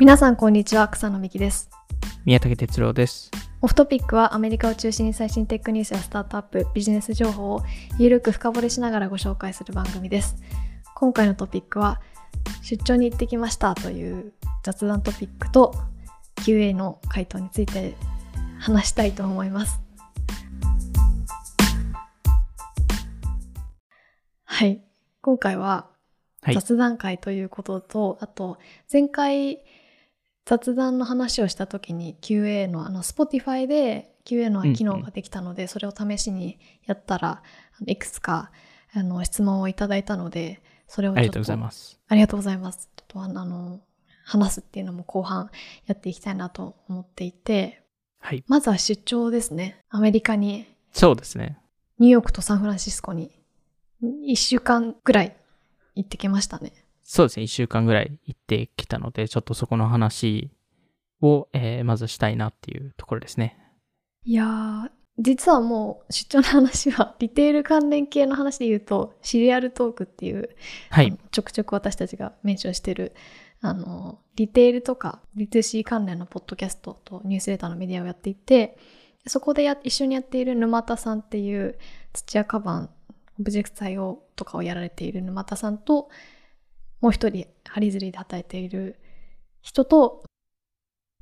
皆さんこんにちは草野美希です宮武哲郎です。オフトピックはアメリカを中心に最新テックニュースやスタートアップビジネス情報をゆるく深掘りしながらご紹介する番組です今回のトピックは出張に行ってきましたという雑談トピックと QA の回答について話したいと思いますはい今回ははい。雑談会ということと、あと前回雑談の話をした時に QA のあの Spotify で QA の機能ができたので、それを試しにやったらいくつかあの質問をいただいたのでそれをちょっとありがとうございます。ありがとうございますちょっとあのあの話すっていうのも後半やっていきたいなと思っていてはい。まずは出張ですねアメリカにそうですね。ニューヨークとサンフランシスコに1週間ぐらい行ってきましたねそうですね。一週間ぐらい行ってきたので、ちょっとそこの話を、えーまずしたいなっていうところですね。いやー実はもう出張の話は リテール関連系の話で言うとシリアルトークっていう、はい。ちょくちょく私たちがメンションしてるあのリテールとか D2C 関連のポッドキャストとニュースレターのメディアをやっていてそこでや一緒にやっている沼田さんっていう土屋カバンオブジェクト採用とかをやられている沼田さんともう一人ハリズリーで働いている人と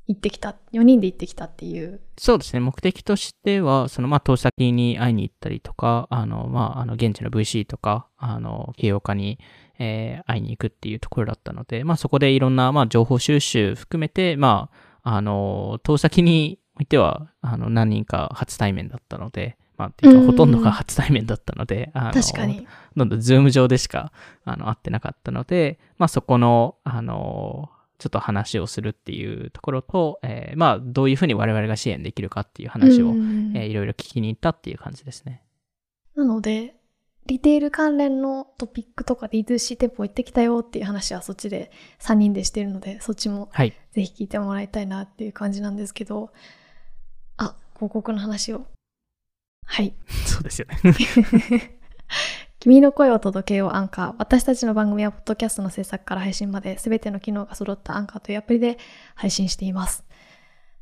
行ってきた4人で行ってきたっていうそうですね。目的としては、その、まあ、投資先に会いに行ったりとか、あの、まあ、あの、現地の VC とか、あの、起業家に、えー会いに行くっていうところだったので、まあ、そこでいろんな、まあ、情報収集含めて、まあ、あの、投資先においては、あの、何人か初対面だったので、まあ、っていうか、うんほとんどが初対面だったので、あの確かにどんどん Zoom 上でしか、あの、会ってなかったので、まあそこの、あの、ちょっと話をするっていうところと、えーまあどういうふうに我々が支援できるかっていう話を、うんえーいろいろ聞きに行ったっていう感じですね。なので、リテール関連のトピックとか D2C 店舗行ってきたよっていう話はそっちで3人でしてるので、そっちもはい。ぜひ聞いてもらいたいなっていう感じなんですけど、あ、広告の話を。はい。そうですよね。君の声を届けようアンカー。私たちの番組はポッドキャストの制作から配信まで全ての機能が揃ったアンカーというアプリで配信しています。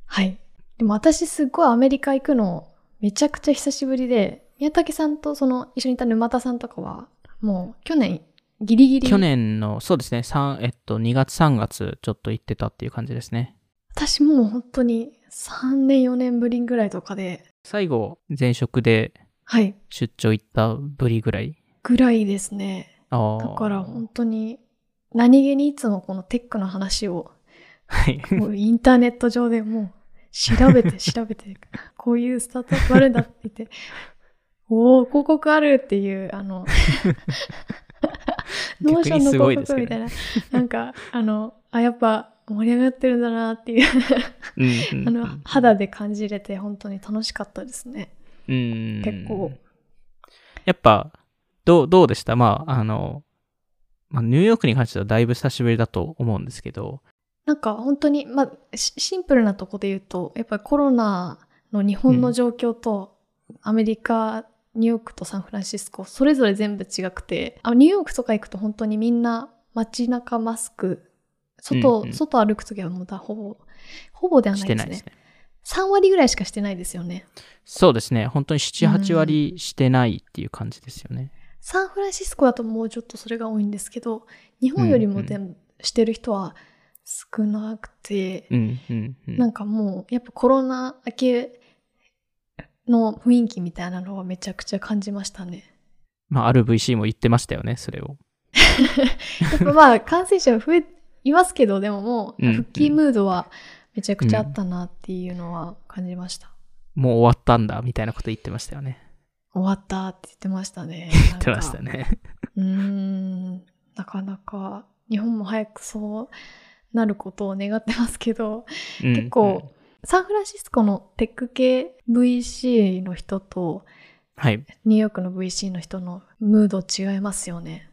はい。でも私すっごいアメリカ行くのめちゃくちゃ久しぶりで、宮武さんとその一緒にいた沼田さんとかはもう去年ギリギリ。去年の、そうですね、3、えっと、2月3月ちょっと行ってたっていう感じですね。私もう本当に3年4年ぶりぐらいとかで、最後、前職ではい。出張行ったぶりぐらい？ぐらいですね。だから本当に何気にいつもこのテックの話をはい。インターネット上でもう調べて 調べて、こういうスタートアップあるんだって言って、おお広告あるっていう、あの、Notion の広告みたいな、なんか、あの、あ、やっぱ盛り上がってるんだなっていう、うんあの、肌で感じれて本当に楽しかったですね。うん結構。やっぱ、どう、どうでした？まあ、あの、まあ、ニューヨークに関してはだいぶ久しぶりだと思うんですけど、なんか本当に、まあ、シシンプルなとこで言うと、やっぱりコロナの日本の状況と、アメリカ、ニューヨークとサンフランシスコ、それぞれ全部違くて、あニューヨークとか行くと本当にみんな街中マスク、外、うんうん外歩くときはもうだほぼ、ほぼではなしいですね。てないですね。3割ぐらいしかしてないですよね。そうですね。本当に7、8割してないっていう感じですよね。サンフランシスコだともうちょっとそれが多いんですけど、日本よりも全部してる人は少なくて、うん、うん、うん。なんかもう、やっぱコロナ明けの雰囲気みたいなのはめちゃくちゃ感じましたね。まあ、ある VC も言ってましたよね、それを。やっぱまあ、感染者は増え、いますけど、でももう、うん復帰ムードはめちゃくちゃあったなっていうのは感じました。もう終わったんだ、みたいなこと言ってましたよね。終わったって言ってましたね。言ってましたね。ね。うーん、なかなか、日本も早くそうなることを願ってますけど、うん結構、サンフランシスコのテック系 VC の人と、はい。ニューヨークの VC の人のムード違いますよね。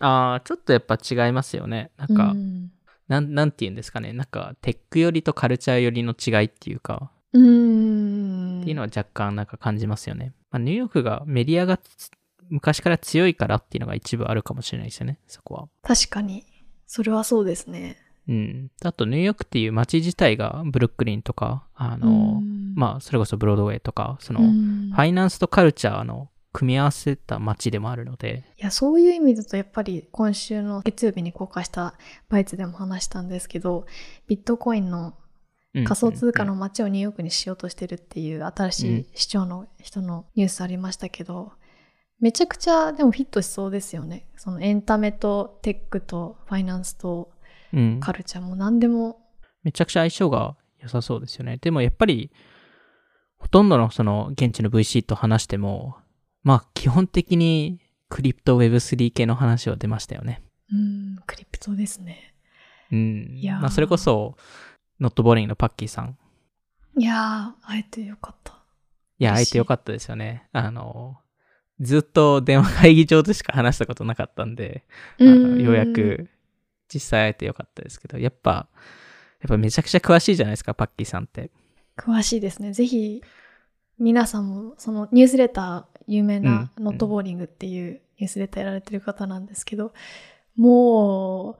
ああ、ちょっとやっぱ違いますよね。なんか、うんなん、なんて言うんですかね。なんか、テック寄りとカルチャー寄りの違いっていうか、うーん。っていうのは若干なんか感じますよね。まあ、ニューヨークがメディアがつ昔から強いからっていうのが一部あるかもしれないですよね、そこは。確かに。それはそうですね。うん。あと、ニューヨークっていう街自体がブルックリンとか、あの、うんまあ、それこそブロードウェイとか、その、うんファイナンスとカルチャーの組み合わせた街でもあるので、いや、そういう意味だとやっぱり今週の月曜日に公開したバイツでも話したんですけど、ビットコインのうん仮想通貨の街をニューヨークにしようとしてるっていう新しい市長の人のニュースありましたけど、めちゃくちゃでもフィットしそうですよね。そのエンタメとテックとファイナンスとうん。カルチャーも何でも、めちゃくちゃ相性が良さそうですよね。でもやっぱり、ほとんどのその現地の VC と話しても、まあ基本的にクリプト Web3 系の話は出ましたよね。うん、クリプトですね。うん。いやーまあそれこそ、ノットボーリングのパッキーさん。いやー、会えてよかった。いや、会えてよかったですよね。あの、ずっと電話会議上でしか話したことなかったんで、あのようやく実際会えてよかったですけど、やっぱ、やっぱめちゃくちゃ詳しいじゃないですか、パッキーさんって。詳しいですね。ぜひ、皆さんも、そのニュースレター、有名なうんノットボーリングっていうニュースレターやられてる方なんですけど、も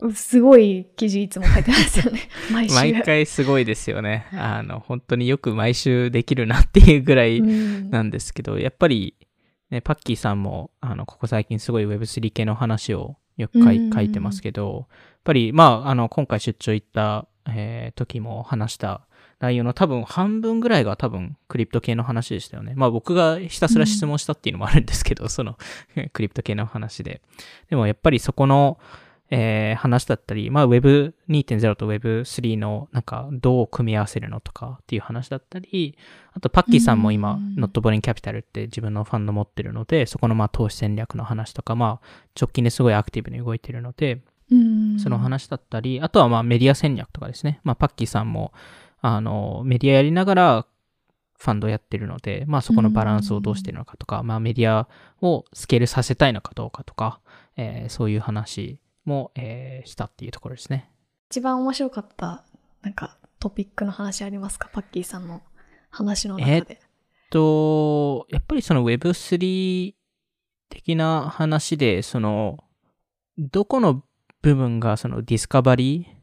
う、すごい記事いつも書いてますよね。毎週。毎回すごいですよね。あの、本当によく毎週できるなっていうぐらいうんなんですけど、やっぱり、ね、パッキーさんも、あの、ここ最近すごい Web3 系の話をよく書いてますけど、やっぱり、まあ、あの、今回出張行った、えー時も話した内容の多分半分ぐらいが多分クリプト系の話でしたよね。まあ僕がひたすら質問したっていうのもあるんですけど、そのクリプト系の話で。でもやっぱりそこの、えー話だったり、まあ Web2.0 と Web3 のなんかどう組み合わせるのとかっていう話だったり、あとパッキーさんも今、うんノットボリンキャピタルって自分のファンド持ってるので、そこのまあ投資戦略の話とか、まあ直近ですごいアクティブに動いてるので、うんその話だったり、あとはまあメディア戦略とかですね。まあパッキーさんも、あの、メディアやりながらファンドやってるので、まあそこのバランスをどうしてるのかとか、まあメディアをスケールさせたいのかどうかとか、えーそういう話も、えーしたっていうところですね。一番面白かった、なんかトピックの話ありますか？パッキーさんの話の中で。と、やっぱりその Web3 的な話で、その、どこの部分がそのディスカバリー。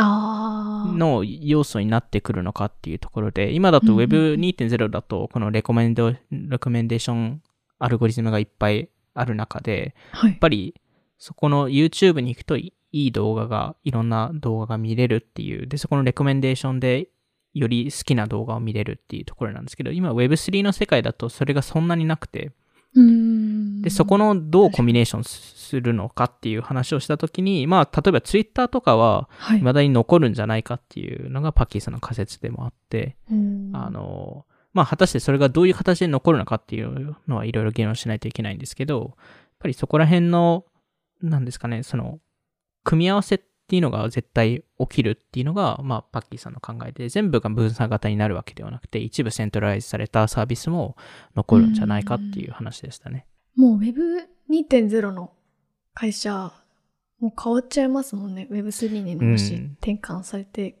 の要素になってくるのかっていうところで、今だとうんうん Web2.0 だと、このレコメンド、レコメンデーションアルゴリズムがいっぱいある中で、はいやっ。ぱりそこの YouTube に行くといい動画が、いろんな動画が見れるっていう、で、そこのレコメンデーションでより好きな動画を見れるっていうところなんですけど、今 Web3 の世界だとそれがそんなになくて、うんで、そこのどうコミュニケーションするのかっていう話をしたときに、まあ、例えば Twitter とかは、はい。未だに残るんじゃないかっていうのがパッキーさんの仮説でもあって、うんあの、まあ、果たしてそれがどういう形で残るのかっていうのはいろいろ議論しないといけないんですけど、やっぱりそこら辺の、なんですかね、その、組み合わせっていうのが絶対起きるっていうのが、まあ、パッキーさんの考えで、全部が分散型になるわけではなくて、一部セントライズされたサービスも残るんじゃないかっていう話でしたね。もう Web2.0 の会社、もう変わっちゃいますもんね。Web3 にもしうん転換されて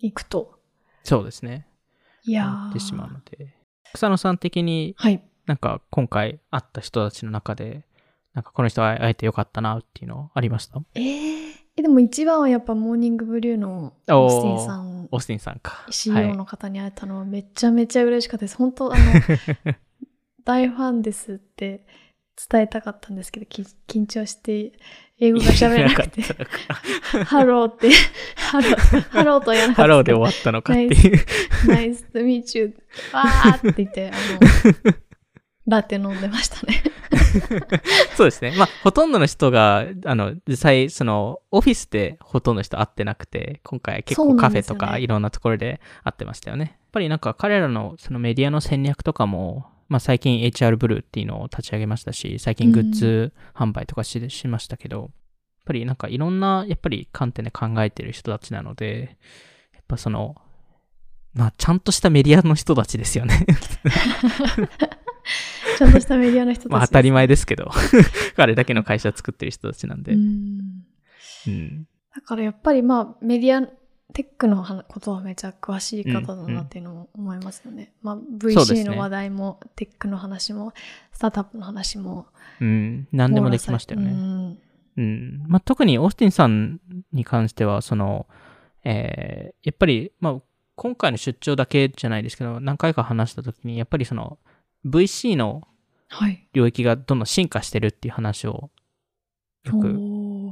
いくと。そうですね。いやってしまうので。草野さん的にはい。なんか今回会った人たちの中で、なんかこの人は会えてよかったなっていうのありました？えー、えでも一番はやっぱモーニングブリューのオースティンさん、オースティンさんか。CEO の方に会えたのはめちゃめちゃ嬉しかったです。本当あの、大ファンですって伝えたかったんですけど、き緊張して英語が喋れなくて、ハローって、 hello、hello とは言わなかったハローで終わったのかっていう。 Nice to meet you. わーって言って、あの、ラテ飲んでましたね。そうですね。まあ、ほとんどの人が、あの、実際、その、オフィスでほとんどの人会ってなくて、今回結構カフェとかいろんなところで会ってましたよね。やっぱりなんか彼らのそのメディアの戦略とかも、まあ最近 HR ブルーっていうのを立ち上げましたし、最近グッズ販売とかし,、しましたけど、やっぱりなんかいろんな、やっぱり観点で考えてる人たちなので、やっぱその、まあちゃんとしたメディアの人たちですよね。ちゃんとしたメディアの人たち。まあ当たり前ですけど、あれだけの会社作ってる人たちなんで。うんうんだからやっぱりまあメディア、テックの話ことはめちゃ詳しい方だなっていうのも思いますよね。まあそうです VC ねの話題も、テックの話も、スタートアップの話も。うん、何でもできましたようね。んうん。まあ、特にオースティンさんに関しては、その、えーやっぱり、まあ、今回の出張だけじゃないですけど、何回か話した時に、やっぱりその、VC のはい。領域がどんどん進化してるっていう話をよく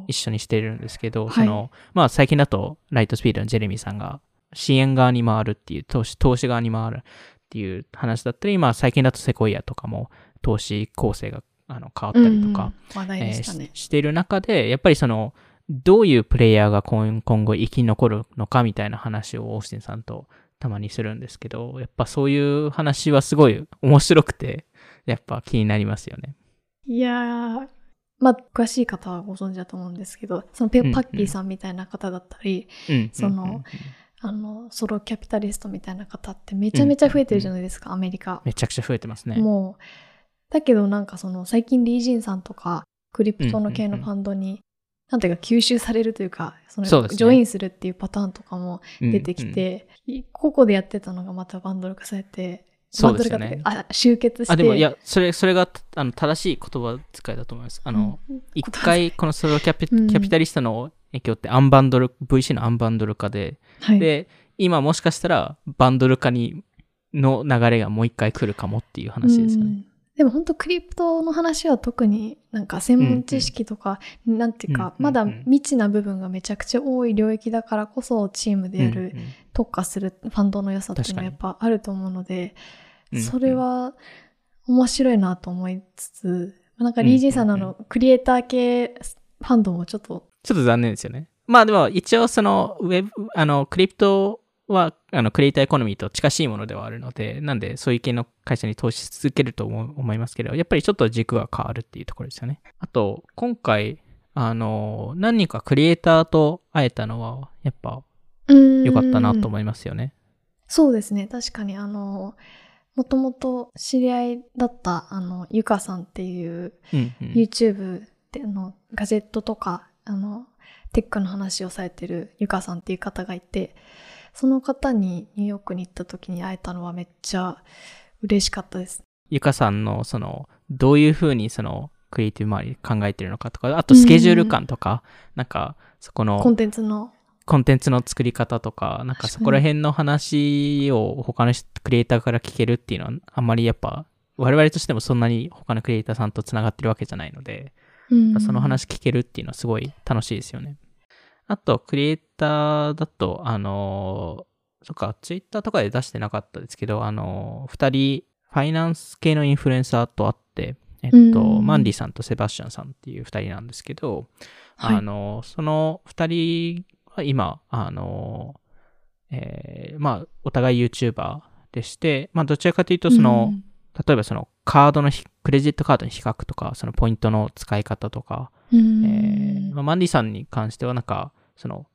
一緒にしてるんですけど、はい。その、まあ最近だとライトスピードのジェレミーさんが支援側に回るっていう、投資、投資側に回るっていう話だったり、まあ最近だとセコイアとかも投資構成があの変わったりとか、うん話題えーでしている中で、やっぱりその、どういうプレイヤーが今今後生き残るのかみたいな話をオースティンさんとたまにするんですけど、やっぱそういう話はすごい面白くて、やっぱ気になりますよね。いやー、まあ、詳しい方はご存知だと思うんですけど、そのペうんうんパッキーさんみたいな方だったり、うん。そのうんうんうんあの、ソロキャピタリストみたいな方ってめちゃめちゃ増えてるじゃないですか、アメリカ。めちゃくちゃ増えてますね。もう、だけどなんかその最近リージンさんとか、クリプトの系のファンドに、なんていうか吸収されるというか、そのねジョインするっていうパターンとかもうん出てきて、個々でやってたのがまたバンドル化されて、そうですよね。あ、集結して。あ、でも、いや、それ、それが、あの、正しい言葉遣いだと思います。あの、うん、一回、このソロキャピ,、うん。キャピタリストの影響ってアンバンドル、VC のアンバンドル化で、はい、で、今もしかしたら、バンドル化に、の流れがもう一回来るかもっていう話ですよね。うん。でも本当クリプトの話は特になんか専門知識とか、なんていうか、うん。うん。うん。まだ未知な部分がめちゃくちゃ多い領域だからこそチームでやる、うん。うん。特化するファンドの良さっていうのはやっぱあると思うので、うんうんそれは面白いなと思いつつ、なんかリージーさんのあのクリエイター系ファンドもちょっと、ちょっと残念ですよね。まあでも、一応その、ウェブ、あの、クリプトは、あの、クリエイターエコノミーと近しいものではあるので、なんで、そういう系の会社に投資し続けると思いますけど、やっぱりちょっと軸が変わるっていうところですよね。あと、今回、あの、何人かクリエイターと会えたのは、やっぱ良かったなと思いますよね。そうですね。確かに、あの、もともと知り合いだった、あの、ゆかさんっていう、うん、うん。YouTube であの、ガジェットとか、あの、テックの話をされてるゆかさんっていう方がいて、その方にニューヨークに行った時に会えたのはめっちゃ嬉しかったです。ゆかさんの、その、どういうふうに、その、クリエイティブ周り考えてるのかとか、あとスケジュール感とか、なんか、そこの、コンテンツの。コンテンツの作り方とか、なんかそこら辺の話を他の人クリエイターから聞けるっていうのは、あんまりやっぱ、我々としてもそんなに他のクリエイターさんと繋がってるわけじゃないので、うん。その話聞けるっていうのはすごい楽しいですよね。あと、クリエイターだと、あのー、そっか、ツイッターとかで出してなかったですけど、あのー、二人、ファイナンス系のインフルエンサーと会って、えっと、うん。マンディさんとセバスチャンさんっていう二人なんですけど、はい。あの、その二人は今、あの、えーまあ、お互い YouTuber でして、まあ、どちらかというと、その、うん。例えばその、カードのひ、クレジットカードの比較とか、そのポイントの使い方とか、うん。えーまあ、マンディさんに関しては、なんか、その、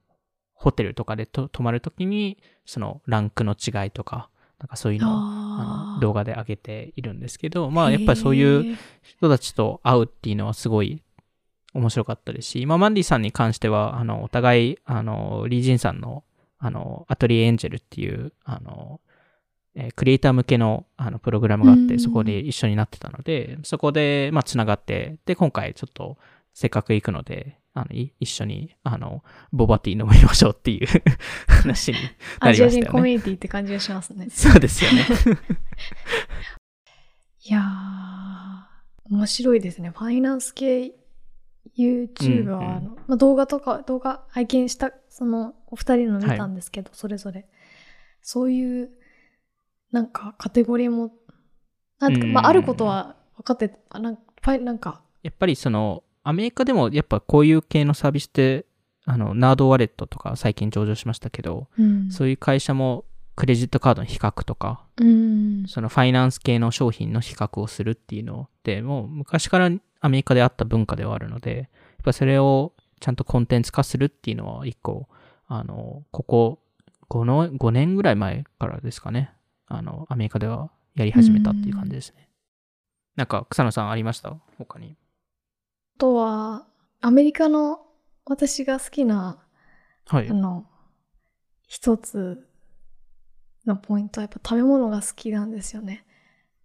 ホテルとかでと泊まるときに、その、ランクの違いとか、なんかそういうのを、動画で上げているんですけど、まあ、やっぱりそういう、人たちと会うっていうのはすごい面白かったですし、まあ、マンディさんに関しては、あの、お互い、あの、リージンさんの、あの、アトリエエンジェルっていう、あの、えークリエイター向けのあのプログラムがあって、うんそこで一緒になってたので、そこで、まあ、つながって、で、今回ちょっと、せっかく行くので、あの、い一緒に、あの、ボバティ飲みましょうっていう 話になアジアりましたよね。人コミュニティって感じがしますね。そうですよね。いやー、面白いですね。ファイナンス系 YouTuber の、うんうんまあ、動画とか、動画拝見した、その、お二人の見たんですけど、それぞれ。そういう、なんか、カテゴリーも、なんまあ、うんあることは分かって、あなんか、なんか、やっぱりその、アメリカでもやっぱこういう系のサービスって、あの、ナードワレットとか最近上場しましたけど、うん。そういう会社もクレジットカードの比較とか、うん。そのファイナンス系の商品の比較をするっていうのって、もう昔からアメリカであった文化ではあるので、やっぱそれをちゃんとコンテンツ化するっていうのは一個、あの、ここ5の、5年ぐらい前からですかね。あの、アメリカではやり始めたっていう感じですね。なんか、草野さんありました？他に。あとは、アメリカの私が好きな、はいあ。の、一つのポイントはやっぱ食べ物が好きなんですよね。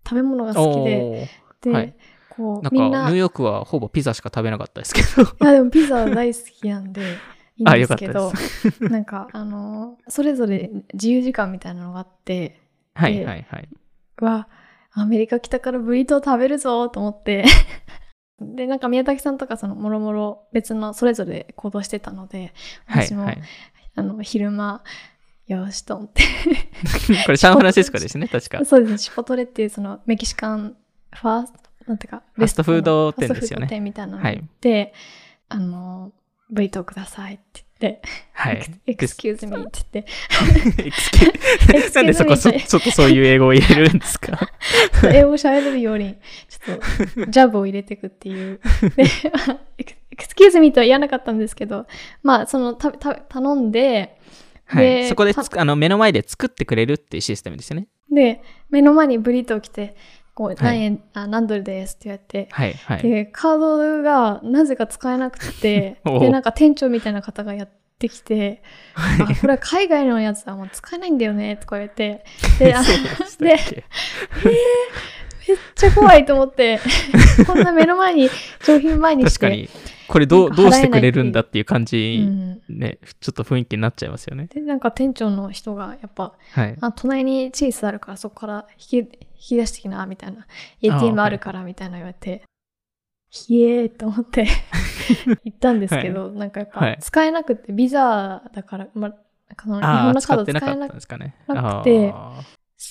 食べ物が好きで、で、はいこうみんな、いューヨークはほぼピザしか食べなかったですけど。やでもピザ大好きなんで、いいんあですけど なんか、あの、それぞれ自由時間みたいなのがあって、はいはいはい。は、アメリカ来たからブリトー食べるぞと思って、で、なんか宮崎さんとかそのもろもろ別のそれぞれ行動してたので、私も、はいはい。あの、昼間、よしと思って。これサンフランシスコですね、確か。そうですね、チポトレっていうそのメキシカンファースト、なんていうか、ファストフード店ですよね店みたいなのに行って、あの、ブリトーくださいって言って、はい。 Excuse me って言って、 excu なんでそこそ、ちょっとそういう英語を入れるんですか？英語喋れるように、ちょっと、ジャブを入れていくっていう。で、 excuse me とは言わなかったんですけど、まあ、その、た、た、頼んで、はい。でそこでつくあの目の前で作ってくれるっていうシステムですよね。で、目の前にブリトー来て、こう、はい。何円、あ、何ドルですって言われて、はいはい。で、カードがなぜか使えなくて で、なんか店長みたいな方がやってきて、あ、これは海外のやつはもう使えないんだよね、とか言って、で、あでしたっけ？めっちゃ怖いと思って、こんな目の前に、商品前にして、確かに。これどう、どうしてくれるんだっていう感じ、うん。ね、ちょっと雰囲気になっちゃいますよね。で、なんか店長の人が、やっぱ、はい。あ、隣にチーズあるから、そこから引き、引き出してきな、みたいな。あ ATM はいあるから、みたいな言われて、ひえーと思って 行ったんですけど、なんかやっぱはい使えなくて、ビザだから、ま、なんかその、ああ、日本のカード使えなくて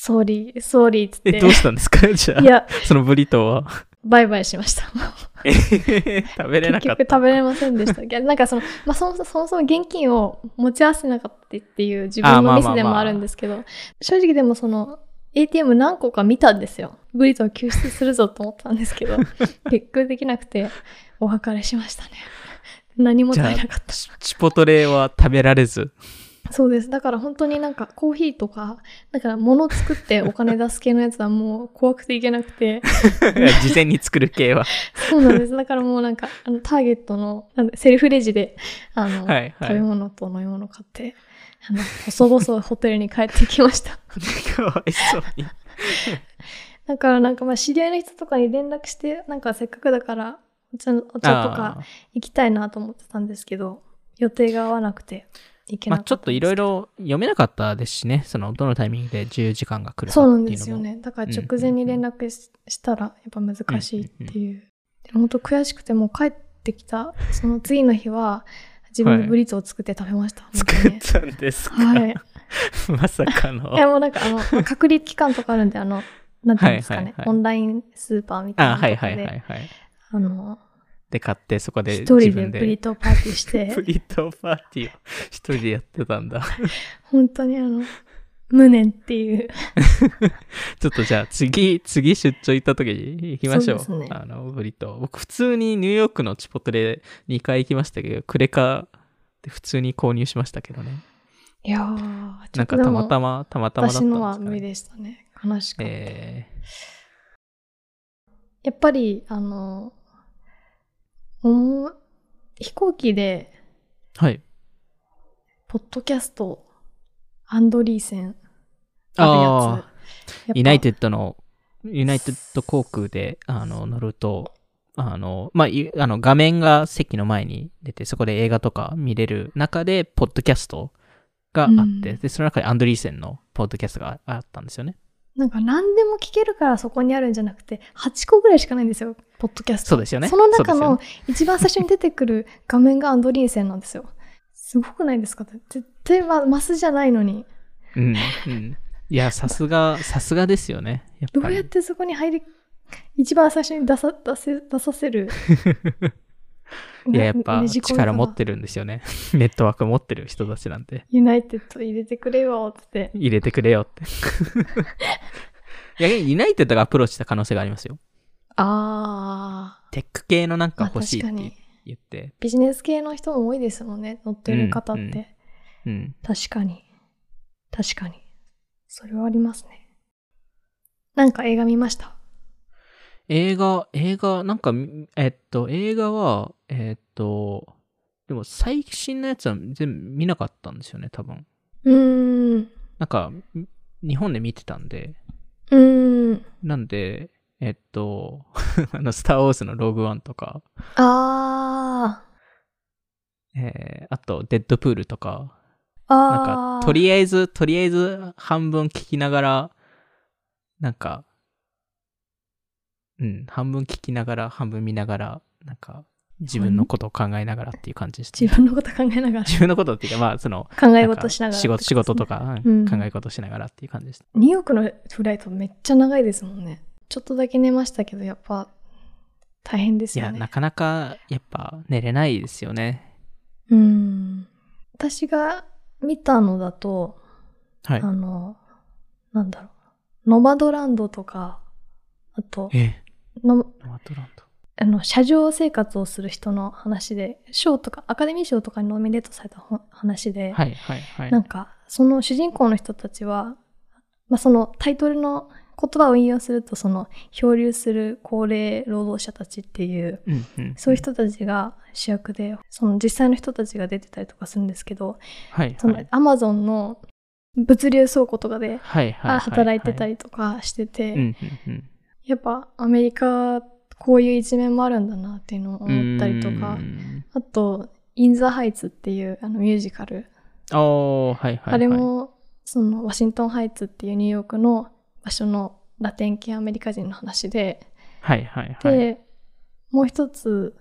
sorry、sorry っつって、え、どう、したんですか？じゃあ、いや、そのブリトーは？バイバイしました。えー食べれな結かった。局食べれませんでした。い やなんかその、まあ、そもそもそもそも現金を持ち合わせなかったっていう自分のミスでもあるんですけど、正直でもその、ATM 何個か見たんですよ。ブリトー救出するぞと思ったんですけど、結局できなくて、お別れしましたね。何も食べなかった。チチポトレは食べられず。そうです。だから本当になんかコーヒーとか、だから物作ってお金出す系のやつはもう怖くていけなくて、事前に作る系は。そうなんです。だからもうなんか、あの、ターゲットの、なんだセルフレジで、あの、はいはい。食べ物と飲み物買って、あの、細々ホテルに帰ってきました。かわいそうに。だからなんかまあ知り合いの人とかに連絡して、なんかせっかくだから、お茶お茶とか行きたいなと思ってたんですけど、予定が合わなくて行けなまあちょかっといろいろ読めなかったですしね。その、どのタイミングで自由時間が来るかそうなんっていうのも。ですよね。だから直前に連絡ししたらやっぱ難しいっていう。で本当悔しくてもう帰ってきたその次の日は自分でブリトーを作って食べました。作本当にったんですか、はい。まさかのい。やもうなんかあの、まあ隔離期間とかあるんで、あの、なんていうんですかね、はいはいはいオンラインスーパーみたいなとかで、はいはいはいはい。あの、で、買って、そこで一人で自分で。ブリトーパーティーしブて、リトーパーティーを一人でやってたんだ。本当にあの、無念っていう。ちょっとじゃあ次、次出張行った時に行きましょう。ねあの、ブリトー。僕普通にニューヨークのチポトレ2回行きましたけど、クレカで普通に購入しましたけどね。いやー、なんかたまたま、ま、たまたまだったんですか、ね。私のは無理でしたね。悲しかった。えやっぱり、あの、お飛行機で、ー、はい。ポッドキャスト、アンドリーセン、あるやあつ。ユナイテッッドの、ユナイテッド航空で、あの、乗ると、あの、まあ、いあの、画面が席の前に出て、そこで映画とか見れる中で、ポッドキャストがあって、うんで、その中でアンドリーセンのポッドキャストがあったんですよね。なんか何でも聞けるからそこにあるんじゃなくて、8個ぐらいしかないんですよ、ポッドキャスト。そうですよね。その中の一番最初に出てくる画面がアンドリーセンなんですよ。すごくないですか？絶対まマスじゃないのに。うん、うん。いや、さすが、さすがですよね。やっぱり。どうやってそこに入り、一番最初に出さ出せ出させる？いや、やっぱ力持ってるんですよね。ネットワーク持ってる人たちなんで。ユナイテッド入れてくれよって。入れてくれよって。いや、ユナイテッドがアプローチした可能性がありますよ。あテック系のなんか欲しいって。言って。ビジネス系の人も多いですもんね。乗ってる方って。うんうんうん。確かに。確かに。それはありますね。なんか映画見ました？映画、映画、なんか、えっと、映画は、えっと、でも最新のやつは全部見なかったんですよね、多分。うーん。なんか、日本で見てたんで、うーん。なんで、えっと、あの、スター・ウォーズのローグワンとか、あえー、あと、デッドプールとか、ー。なん。か、とりあえず、とりあえず半分聞きながら、なんか、うん、半分聞きながら、半分見ながら、なんか、自分のことを考えながらっていう感じでした、自分のこと考えながら。自分のことっていうか、まあ、その、考え事しながら。仕事、仕事とか、ううん。ん考え事しながらっていう感じでした。ニューヨークのフライトめっちゃ長いですもんねちょっとだけ寝ましたけどやっぱ大変ですいや、よねなかなか、やっぱ、寝れないですよね。うん私が見たのだと、はいあ。のなんだろうノマドランドとかあとノマドランド。あの車上生活をする人の話で賞とかアカデミー賞とかにノミネートされたほ話で、はい、はい、はい。なんかその主人公の人たちは、まあ、そのタイトルの言葉を引用するとその漂流する高齢労働者たちっていううん、うん。そういう人たちが主役でその実際の人たちが出てたりとかするんですけどはい、そのはい。アマゾンの物流倉庫とかではい、はい。あ働いてたり。りとかしてて、うん、うん、うん。やっぱアメリカこういう一面もあるんだなっていうのを思ったりとうかんあと「イン・ザ・ハイツ」っていうあのミュージカルはい、はい。はいあれ、もそのワシントンハイツっていうニューヨークの場所のラテン系アメリカ人の話で、はい、はい、はい。でもう一つ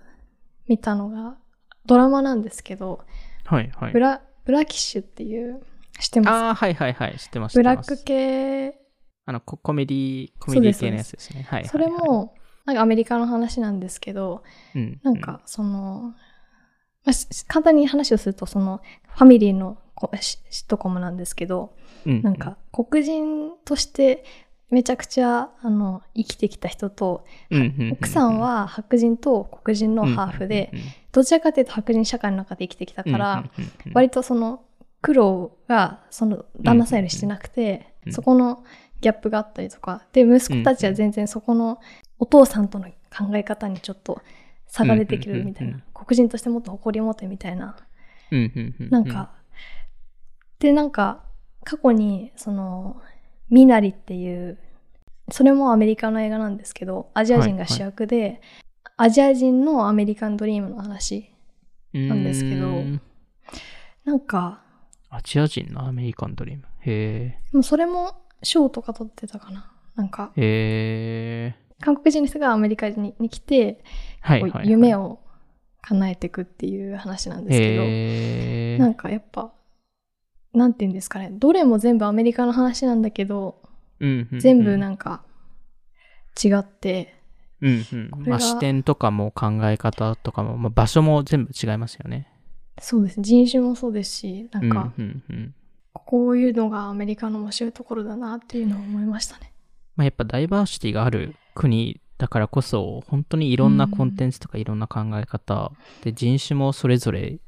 見たのがドラマなんですけど、はい、はいブ。ラブラキッシュっていう知ってますああ、はい、はい、はい。知ってます。ブラック系あのコ、コメディ、コメディ系のやつですね。はい、はい。それもなんかアメリカの話なんですけどうん、なんかその、まあし簡単に話をするとそのファミリーのこシシットコムなんですけど、うん、なんか黒人としてめちゃくちゃあの生きてきた人とうん、うんうん、奥さんは白人と黒人のハーフで、どちらかというと白人社会の中で生きてきたうん、から、うん、うんうん割とその苦労がその旦那さんよりしてなくて、うんそこのギャップがあったりとかで息子たちは全然そこのお父さんとの考え方にちょっと差が出てくるみたいな、うんうん黒人としてもっと誇りを持てみたいな、うんうんうん、なんか、でなんか過去にそのミナリっていうそれもアメリカの映画なんですけどアジア人が主役で、アジア人のアメリカンドリームの話なんですけどんなんかアジア人のアメリカンドリーム？へでもそれも賞とか取ってたかななんかえ。へえ。韓国人の人がアメリカにに来て、はいはい、はい。夢を叶えていくっていう話なんですけど。なんかやっぱなんて言うんですかね。どれも全部アメリカの話なんだけどうんうんうん。全部なんか違って、うんうん。まあ、視点とかも考え方とかも、まあ、場所も全部違いますよね。そうです。ね人種もそうですしなんかうんうんうん。こういうのがアメリカの面白いところだなっていうのを思いましたね。まあ、やっぱダイバーシティがある国だからこそ、本当にいろんなコンテンツとかいろんな考え方、で人種もそれぞれ、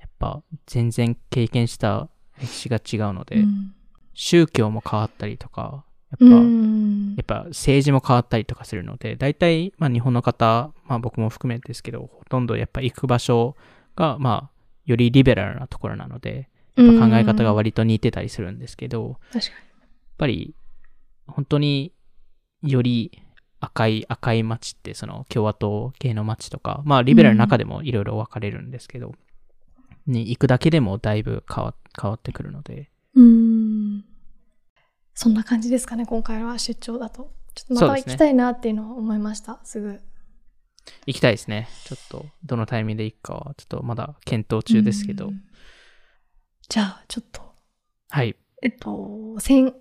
やっぱ全然経験した歴史が違うので、うん。宗教も変わったりとか、やっぱ、うん。やっぱ政治も変わったりとかするので、大体、まあ日本の方、まあ僕も含めてですけど、ほとんどやっぱ行く場所が、まあ、よりリベラルなところなので、やっぱ考え方が割と似てたりするんですけど、やっぱり、本当により赤い、赤い街って、その共和党系の街とか、まあリベラルの中でもいろいろ分かれるんですけど、に行くだけでもだいぶ変わ変わってくるので、にうん。そんな感じですかね今回は出張だと。ちょっとまた行きたいなっていうのは思いましたすぐ。行きたいですね。ちょっと、どのタイミングで行くかは、ちょっとまだ検討中ですけど。う、ん。じゃあちょっと。はい。えっと先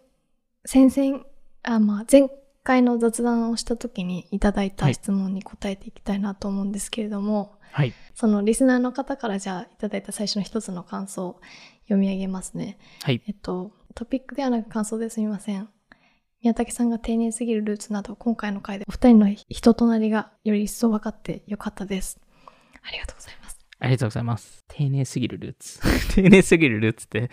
先々あまあ前回の雑談をした時にいただいた質問に答えていきたいなと思うんですけれども、はい。そのリスナーの方からじゃあいただいた最初の一つの感想を読み上げますね。はい。えっと、トピックではなく感想ですみません。宮武さんが丁寧すぎるルーツなど、今回の回でお二人の人となりがより一層分かってよかったです。ありがとうございます。ありがとうございます。丁寧すぎるルーツ。丁寧すぎるルーツって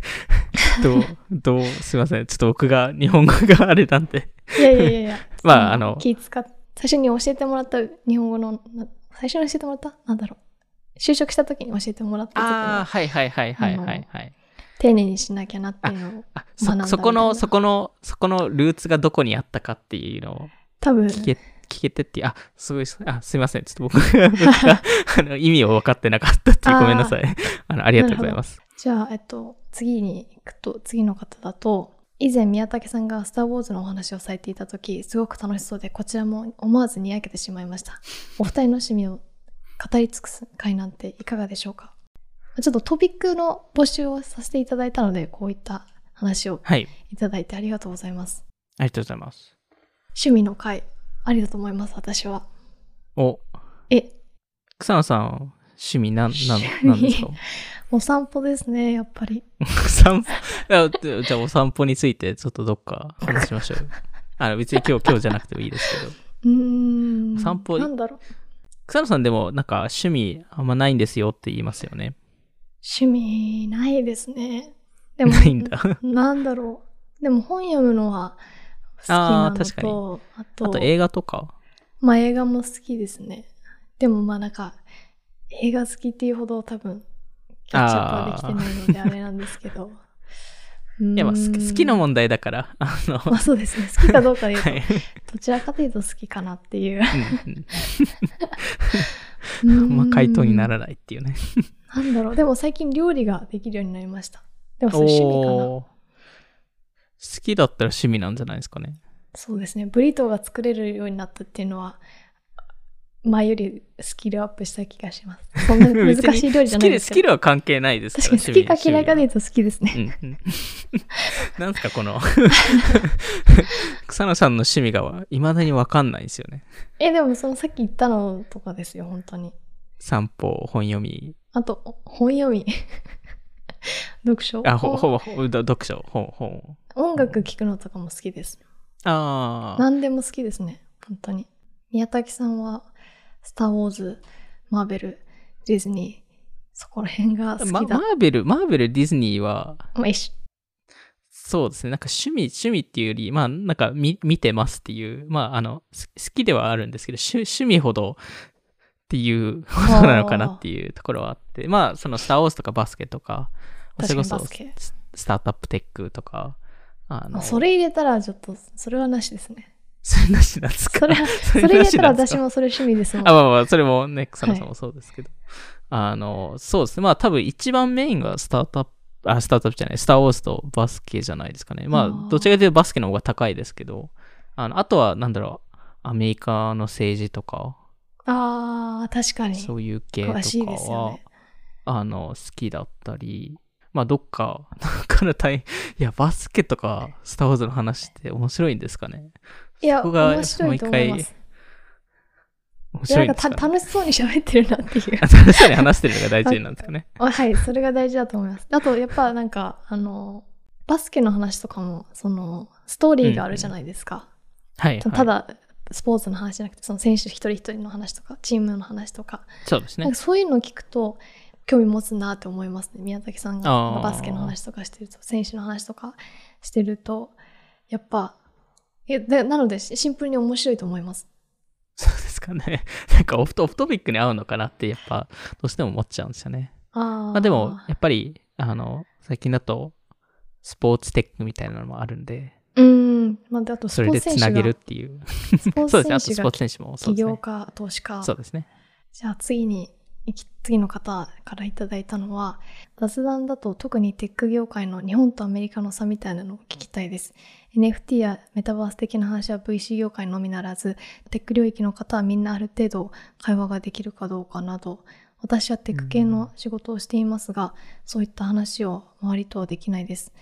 どう、どう、すいません。ちょっと僕が日本語があれなんで。いやいやいやいや。まああの気使っ最初に教えてもらった日本語の、な最初に教えてもらったなんだろう。就職した時に教えてもらった時ああ、のはいはいはいはいはいはい。丁寧にしなきゃなっていうのを。あ学んだそ、そこの、そこの、そこのルーツがどこにあったかっていうのを、多分、聞け、聞けてってあ、すごい、あ、すいません。ちょっと僕が、あの、意味を分かってなかったっていう、ごめんなさい。あの、ありがとうございます。じゃあ、えっと、次に行くと、次の方だと、以前宮武さんがスター・ウォーズのお話をされていた時すごく楽しそうでこちらも思わずにやけてしまいましたお二人の趣味を語り尽くす回なんていかがでしょうか？ちょっとトピックの募集をさせていただいたのでこういった話をはい。いただいてありがとうございますありがとうございます。趣味の回ありだと思います私は。お、え。草野さん、趣味なん、なん、なんですか？お散歩ですねやっぱり。散歩。あじゃあお散歩についてちょっとどっか話しましょうよ。あの別に今日、今日じゃなくてもいいですけど。うーん。散歩。なんだろう。草野さんでもなんか趣味あんまないんですよって言いますよね。趣味ないですね。でもないんだ。なんだろう。でも本読むのはあー確かにあと、あと映画とか？まあ映画も好きですね。でもまあなんか、映画好きっていうほど多分、キャッチアップはできてないのであれなんですけど。いや、まあ好き好きなも問題だから、あの、まあそうですね。好きかどうかで言うと、はい。どちらかというと好きかなっていう。うんまあ回答になららないっていうね。なんだろう。でも最近料理ができるようになりました。でもそれ趣味かな。好きだったら趣味なんじゃないですかね。そうですね。ブリトーが作れるようになったっていうのは、前よりスキルアップした気がします。そんな難しい料理じゃないですけど。スキル、スキルは関係ないですから。確かに好きか嫌いかで言趣うと好きですね。味はうんうん。なんすか、この、草野さんの趣味が未だにわかんないんですよね。え、でもそのさっき言ったのとかですよ、本当に。散歩、本読み、あと、本読み。読書？あ、ほ、本？ほ読書、本、本。音楽聴くのとかも好きです。ああ。何でも好きですね、本当に。宮崎さんは、スター・ウォーズ、マーベル、ディズニー、そこら辺が好まきだ。マーベル、マーベル、ディズニーは、まあ、そうですね。なんか趣味、趣味っていうより、まあなんか見見てますっていう、まああの、す好きではあるんですけど、趣趣味ほどっていうことなのかなっていうところはあって、まあそのスター・ウォーズとかバスケとか、それこそスタートアップテックとか、あの、あそれ入れたらちょっと、それはなしですね。それなしなんですか？それは、そそれ入れたら私もそれ趣味ですもん。あ、まあまあ、それもね、草野さんもそうですけど。あの、そうですね。まあ多分一番メインがスタートアップ、あ、スタートアップじゃない、スター・ウォーズとバスケじゃないですかね。まあ、どちらかというとバスケの方が高いですけど、あの、あとは、なんだろう、アメリカの政治とか、ああ、確かに。そういう系とかは、よね。あの、好きだったり、まあ、どっか、なんかのタイ、いや、バスケとか、スター・ウォーズの話って面白いんですかね？いや、そこが面白いと思います。面いや、なんか楽しそうに喋ってるなっていう。楽しそうに話してるのが大事なんですかね。あ はい、それが大事だと思います。あと、やっぱなんか、あの、バスケの話とかも、その、ストーリーがあるじゃないですか。はい、はい。ただ、スポーツの話じゃなくて、その選手一人一人の話とか、チームの話とか、そうですねなんか。そういうのを聞くと、興味持つなって思いますね。宮崎さんがバスケの話とかしてると、選手の話とかしてると、やっぱ、いやでなので、シンプルに面白いと思います。そうですかね。なんかオフトオフトピックに合うのかなって、やっぱ、どうしても思っちゃうんですよね。あーまあでも、やっぱり、あの、最近だと、スポーツテックみたいなのもあるんで、うーん。まあ、であとスそれでつなげるがっ、ていう。スポ そうですね。あとスポーツ選手もそう起ですね。業家、投資家。そうですね。じゃあ次に、次の方からいただいたのは、雑談だと特にテック業界の日本とアメリカの差みたいなのを聞きたいです。NFT やメタバース的な話は VC 業界のみならず、テック領域の方はみんなある程度会話ができるかどうかなど、私はテック系の仕事をしていますが、そういった話を周りとはできないです。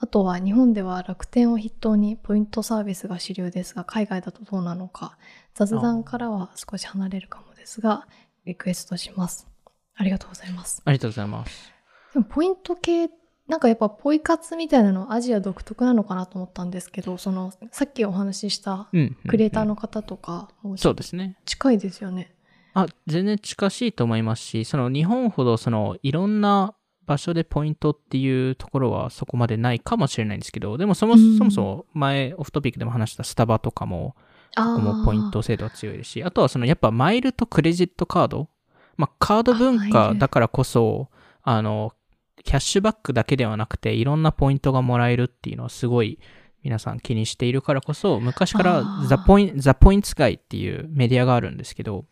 あとは日本では楽天を筆頭にポイントサービスが主流ですが、海外だとどうなのか、雑談からは少し離れるかもですが、リクエストします。ありがとうございます。ありがとうございます。でもポイント系、なんかやっぱポイ活みたいなのはアジア独特なのかなと思ったんですけど、そのさっきお話ししたうん。クリエイターの。の方とかもそうですね。近いですよね。あ、全然近しいと思いますし、その日本ほどそのいろんな場所でポイントっていうところはそこまでないかもしれないんですけど、でもそもうんそもそも前オフトピックでも話したスタバとかも、あここもポイント制度は強いですし、あとはそのやっぱマイルとクレジットカード、まあカード文化だからこそ、あの、キャッシュバックだけではなくていろんなポイントがもらえるっていうのはすごい皆さん気にしているからこそ、昔からあー。The Point, The Points Guy っていうメディアがあるんですけど。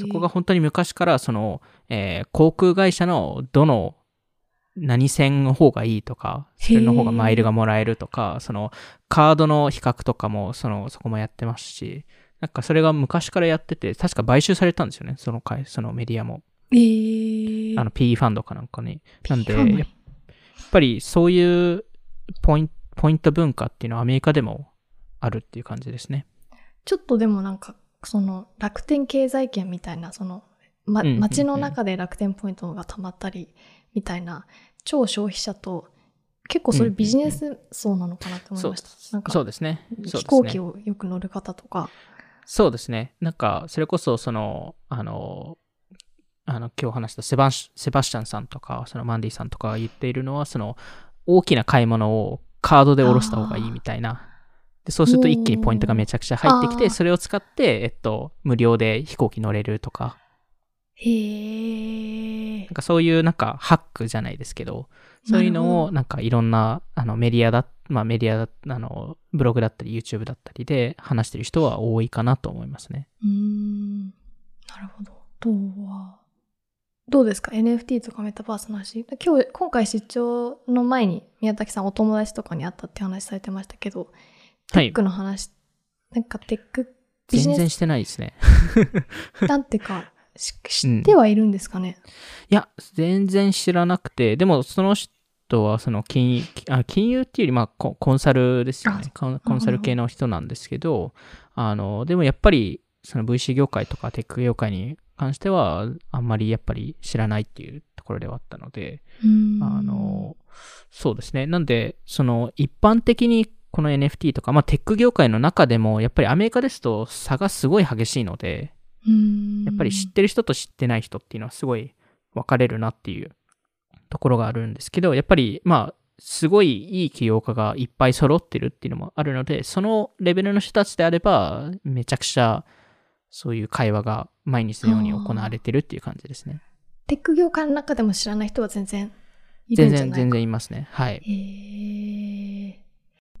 そこが本当に昔からその、えー航空会社のどの何線の方がいいとか、それの方がマイルがもらえるとか、そのカードの比較とかも、その、そこもやってますし、なんかそれが昔からやってて、確か買収されたんですよね、その会、そのメディアも。えー、あの PE ファンドかなんかに。なんで、やっぱりそういうポイント、ポイント文化っていうのはアメリカでもあるっていう感じですね。ちょっとでもなんか、その楽天経済圏みたいな、その、ま、うんうんうん街の中で楽天ポイントがたまったり、みたいな、超消費者と、結構それビジネス層なのかなって思いました。なんか、そうですね。そうですね飛行機をよく乗る方とか。そうですね。なんか、それこそ、その、あの、あの、今日話したセバンセバスチャンさんとか、そのマンディさんとかが言っているのは、その、大きな買い物をカードで下ろした方がいいみたいな。で、そうすると一気にポイントがめちゃくちゃ入ってきて、それを使って、えっと、無料で飛行機乗れるとか、へえなん。かそういうなんかハックじゃないですけど、そういうのをなんかいろんなあのメディアだ、まあメディアだ、あの、ブログだったり YouTube だったりで話してる人は多いかなと思いますね。うーん。なるほど。あとは、どうですか ?NFT とかメタバースの話？今日、今回出張の前に宮崎さんお友達とかに会ったって話されてましたけど、はいテックの話、なんかテックビジネス？全然してないですね。なんてか、し知ってはいるんですかね、いや、全然知らなくて、でもその人はその金融、あ金融っていうよりまあココンサルですよね。あ。コンサル系の人なんですけど、あの、でもやっぱりその VC 業界とかテック業界に関してはあんまりやっぱり知らないっていうところではあったので、あの、そうですね。なんで、その一般的にこの NFT とか、まあテック業界の中でもやっぱりアメリカですと差がすごい激しいので、やっぱり知ってる人と知ってない人っていうのはすごい分かれるなっていうところがあるんですけど、やっぱりまあ、すごいいい起業家がいっぱい揃ってるっていうのもあるので、そのレベルの人たちであれば、めちゃくちゃそういう会話が毎日のように行われてるっていう感じですね。テック業界の中でも知らない人は全然いる全然、んじゃないか全然いますね。はい。へえ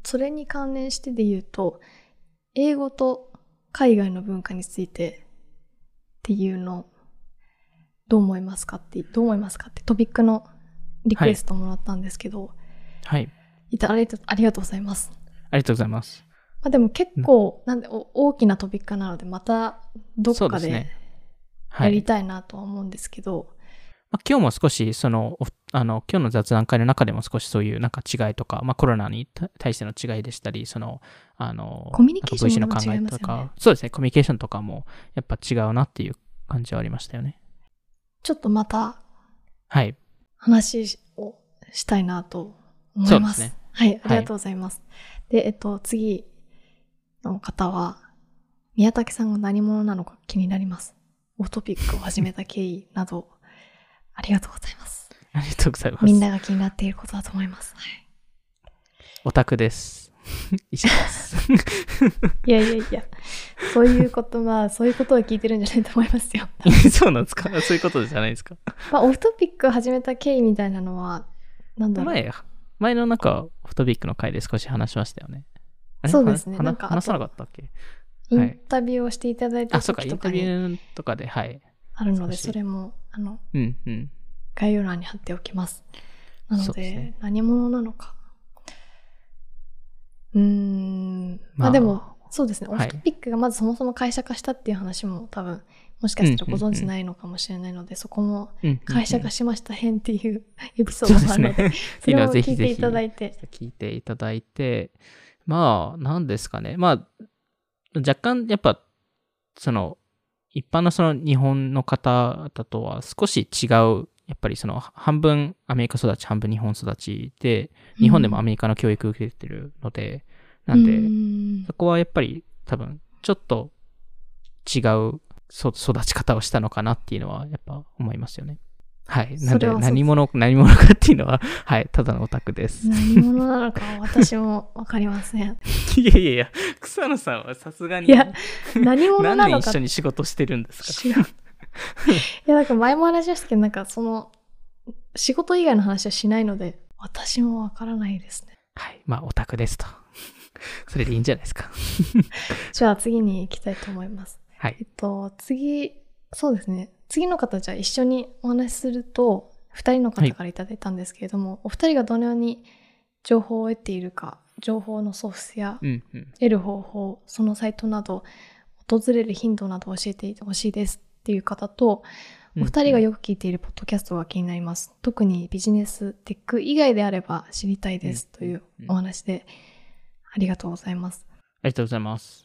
それに関連してで言うと、英語と海外の文化についてっていうの、どう思いますかって、どう思いますかってトピックのリクエストもらったんですけど、はい。い、ただいてありがとうございます。ありがとうございます。まあでも結構、なんでお大きなトピックなので、またどっかで。やりたいなとは思うんですけど、まあ、今日も少し、その、おあの、今日の雑談会の中でも少しそういうなんか違いとか、まあコロナにた対しての違いでしたり、その、あの、コミュニケーションの考えとも違いますよねか、そうですね、コミュニケーションとかもやっぱ違うなっていう感じはありましたよね。ちょっとまたはい。話をしたいなと思います。そうですねはい、ありがとうございます。で、えっと、次の方は、宮武さんが何者なのか気になります。オフトピックを始めた経緯など、ありがとうございます。ありがとうございます。みんなが気になっていることだと思います。はいオタクです。です。いやいやいや、そういうことは、そういうことを聞いてるんじゃないと思いますよ。そうなんですか？そういうことじゃないですか？まあ、オフトピックを始めた経緯みたいなのは、なんだろう。前、前のなんか、オフトピックの回で少し話しましたよね。そうですね話なんか話さなかったっけ？インタビューをしていただいたあ、そうか、インタビューとかで、はい。あるので、それも、あの、うん、うん。概要欄に貼っておきます。なので、ですね何者なのか。うーん、ままああでも、そうですね、オはいフトピックがまずそもそも会社化したっていう話も多分、もしかしたらご存知ないのかもしれないので、そこもうんうんうん会社化しました編っていうエピソードがあるので、それもぜひぜひ聞いていただいて。聞いていただいて、まあ、何ですかね。まあ、若干、やっぱ、その、一般のその日本の方々とは少し違う、やっぱりその半分アメリカ育ち、半分日本育ちで、日本でもアメリカの教育を受けてるので、なんで、うーんそこはやっぱり多分、ちょっと違うそ育ち方をしたのかなっていうのは、やっぱ思いますよね。はい。なんで、何者、何者かっていうのは、はい、ただのオタクです。何者なのかは私もわかりません。いやいやいや、草野さんはさすがに、いや何者なのか何年一緒に仕事してるんですか？いや、なんか前も話しましたけど、なんかその、仕事以外の話はしないので、私もわからないですね。はい。まあ、オタクですと。それでいいんじゃないですか。じゃあ次に行きたいと思います。はいえ。っと、次、そうですね。次の方じゃあ一緒にお話しすると、二人の方からいただいたんですけれども、お二人がどのように情報を得ているか、情報のソースやうんうん。得る方法、そのサイトなど、訪れる頻度など教えてほしいですっていう方と、お二人がよく聞いているポッドキャストが気になります。特にビジネス、テック以外であれば知りたいですというお話で、ありがとうございます。ありがとうございます。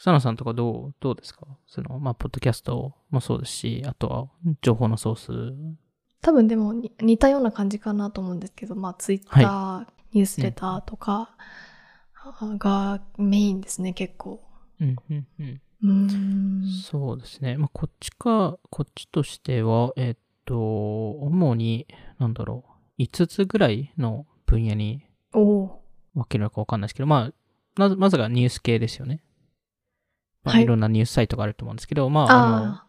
草野さんとかどう、どうですか？その、まあ、ポッドキャストもそうですし、あとは、情報のソース。多分でもに似たような感じかなと思うんですけど、まあ、ツイッター、ニュースレターとかがメインですね、結構。うん、うん、うん。うーん。そうですね。まあ、こっちか、こっちとしては、えっと、主に、なんだろう、5つぐらいの分野に分けるのかわかんないですけど、まあ、まず、まずがニュース系ですよね。まあ、はい。いろんなニュースサイトがあると思うんですけど、まあ、あの、あ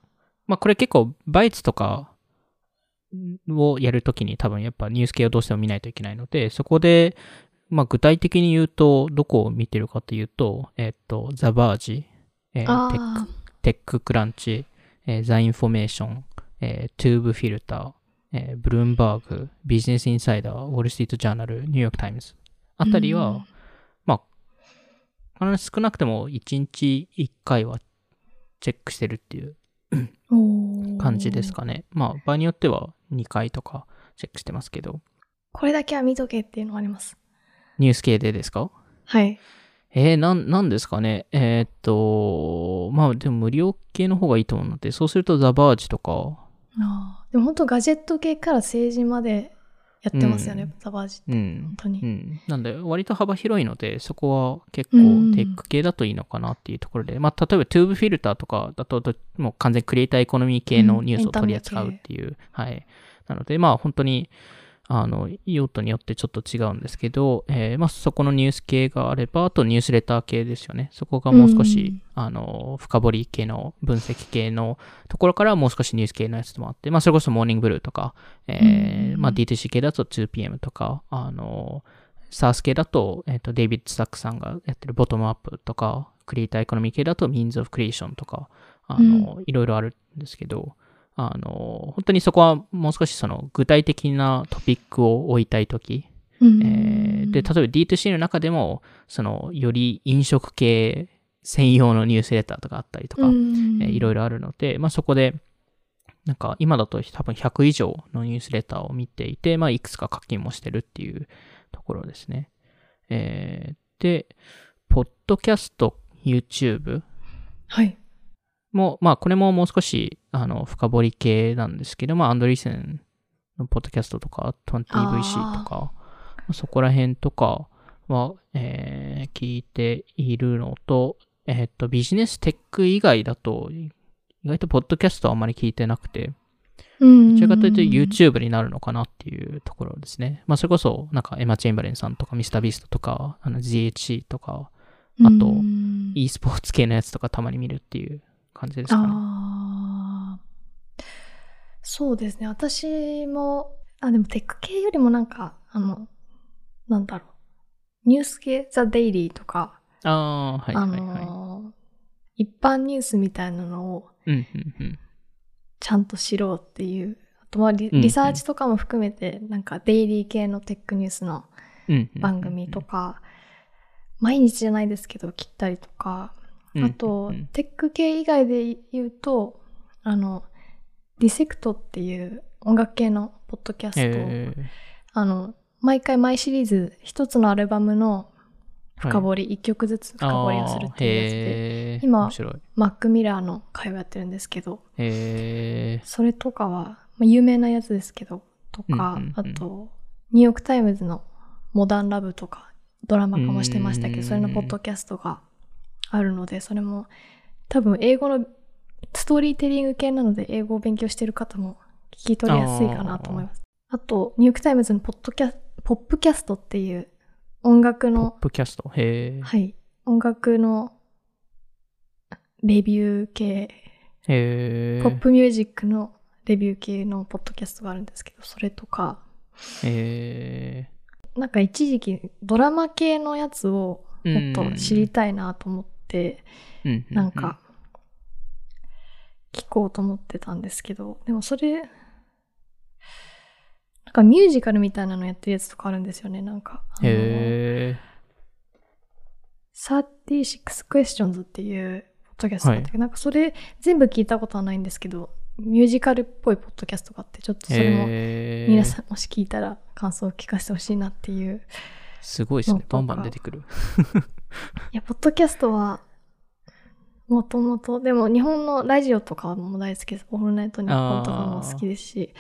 まあこれ結構バイツとかをやるときに多分やっぱニュース系をどうしても見ないといけないので、そこで、まあ具体的に言うと、どこを見てるかというと、えっと、ザ・バージ、えあ。ー。テッあク、 TechCrunch、えーザ・インフォメーション、えー Tubefilter、えーブルームバーグ、ビジネスインサイダー、ウォール・ストリート・ジャーナル、ニューヨーク・タイムズあたりは、まあ、必ず少なくても1日1回はチェックしてるっていう感じですかね。まあ、場合によっては2回とかチェックしてますけど。これだけは見とけっていうのがあります。ニュース系でですか？はい。えー、なん、なんですかね。えーっと、まあ、でも無料系の方がいいと思うので、そうするとザ・バージとか、あーでも本当ガジェット系から政治までやってますよね、うんザバージって。うん本。当に。うん。なんで、割と幅広いので、そこは結構うんテック系だといいのかなっていうところで、まあ、例えば、 Tubefilter とかだと、どもう完全クリエイターエコノミー系のニュースを取り扱うっていう、はい。なので、まあ、本当に、あの、用途によってちょっと違うんですけど、えーまあ、そこのニュース系があれば、あとニュースレター系ですよね。そこがもう少し、あの、深掘り系の分析系のところからもう少しニュース系のやつもあって、まあ、それこそモーニングブルーとか、えーうんまあ、DTC 系だと 2PM とか、あの、サース系だと、えっ、と、デイビッド・スタックさんがやってるボトムアップとか、クリエイターエコノミー系だと Means of Creation とか、あの、いろいろあるんですけど、あの、本当にそこはもう少しその具体的なトピックを置いたいとき、うんえーで、例えば D2C の中でも、その、より飲食系専用のニュースレターとかあったりとか、うんえーいろいろあるので、まあ、そこで、なんか今だと多分100以上のニュースレターを見ていて、まあ、いくつか課金もしてるっていうところですね。えーで、ポッドキャスト、YouTube はい。も、まあ、これももう少し、あの、深掘り系なんですけど、まあ、アンドリーセンのポッドキャストとか、20VC とか、そこら辺とかは、えー聞いているのと、えっ、と、ビジネステック以外だと、意外とポッドキャストはあまり聞いてなくて、どどちらかというと YouTube になるのかなっていうところですね。まあ、それこそ、なんかエマ・チェンバレンさんとか、ミスタービーストとか、あの GHC とか、あと e スポーツ系のやつとかたまに見るっていう感じですかね。あーそうですね。私も、あ、でもテック系よりもなんか、あの、なんだろう。ニュース系、ザ・デイリーとか、あはいあはいはい。一般ニュースみたいなのをうんうんうん。ちゃんと知ろうっていう。あとはリうんうんリサーチとかも含めて、なんかデイリー系のテックニュースのうんうんうん番組とか、毎日じゃないですけど、切ったりとか、うんあと、うんテック系以外で言うと、あの、 Dissect っていう音楽系のポッドキャスト。を、えあの、毎回毎シリーズ一つのアルバムのー深掘り、一、曲ずつ深掘りをするっていうやつで、今。マック・ミラーの回をやってるんですけど、それとかは、まあ、有名なやつですけど、とか、うんうんうん。あと、ニューヨークタイムズの Modern Love とか、ドラマ化もしてましたけど、うん。それのポッドキャストがあるので、それも多分英語のストーリーテリング系なので、英語を勉強してる方も聞き取りやすいかなと思います。あと、ニューヨークタイムズのポッドキャ Popcast っていう音楽ポッの、プキャスト？へー。はい、音楽のレビュー系。へー。ポップミュージックのレビュー系のポッドキャストがあるんですけど、それとか、へー。なんか一時期ドラマ系のやつをもっと知りたいなと思っなんか、聞こうと思ってたんですけど、でもそれ、なんかミュージカルみたいなのやってるやつとかあるんですよね、なんか。へえ。36 Questions っていうポッドキャストがあって、なんかそれ全部聞いたことはないんですけど、ミュージカルっぽいポッドキャストがあって、ちょっとそれも。皆さんもし聞いたら感想を聞かせてほしいなっていう。すごいですねバンバン出てくる。いや、ポッドキャストは、もともと、でも日本のラジオとかも大好きです。オールナイトニッポンとかも好きですし、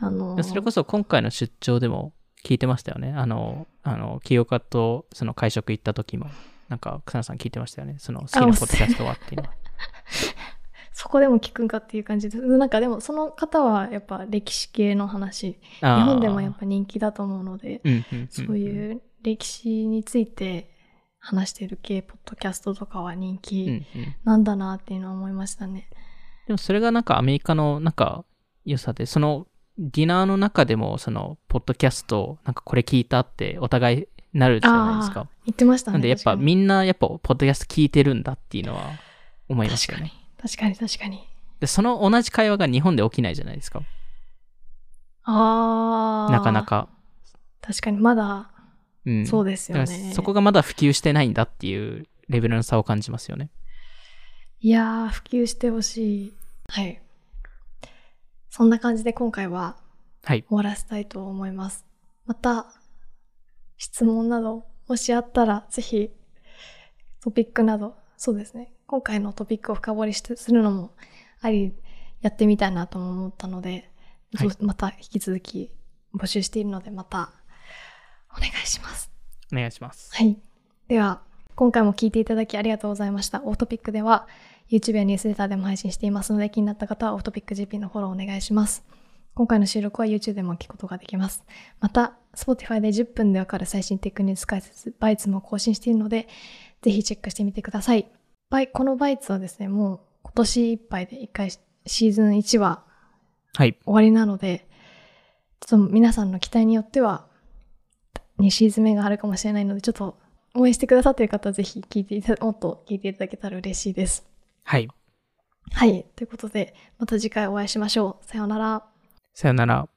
あのでそれこそ今回の出張でも聞いてましたよね。あの、あの、清岡とその会食行った時も、なんか草野さん聞いてましたよね。その好きなポッドキャストはっていうのは。そこでも聞くんかっていう感じで、なんかでもその方はやっぱ歴史系の話、日本でもやっぱ人気だと思うので、そういう歴史について話してる系ポッドキャストとかは人うんう気ん。なんだなっていうのは思いましたね。でもそれがなんかアメリカのなんか良さで、そのディナーの中でもそのポッドキャストなんかこれ聞いたってお互いなるじゃないですか言ってましたね。なんでやっぱみんなやっぱポッドキャスト聞いてるんだっていうのは思いましたよね。確かに、確かに。で、その同じ会話が日本で起きないじゃないですか。ああ。なかな。か。確かに、まだ、うん。そうですよね。そこがまだ普及してないんだっていうレベルの差を感じますよね。いやー、普及してほしい。はい。そんな感じで今回ははい。終わらせたいと思います。また、質問など、もしあったら、ぜひ、トピックなど、そうですね。今回のトピックを深掘りしてするのも、あり、やってみたいなとも思ったので、はいまた引き続き募集しているので、また、お願いします。お願いします。はい。では、今回も聞いていただきありがとうございました。オートピックでは、YouTube やニュースレターでも配信していますので、気になった方はオートピック GP のフォローお願いします。今回の収録は YouTube でも聞くことができます。また、Spotify で10分でわかる最新テックニュース解説、バイツも更新しているので、ぜひチェックしてみてください。バイ、このバイツはですね、もう今年いっぱいで1回シーズン1ははい。終わりなので、ちょっと皆さんの期待によっては、2シーズン目があるかもしれないので、ちょっと応援してくださっている方はぜひ聞いていた、もっと聞いていただけたら嬉しいです。はい。はい。ということで、また次回お会いしましょう。さようなら。さよなら。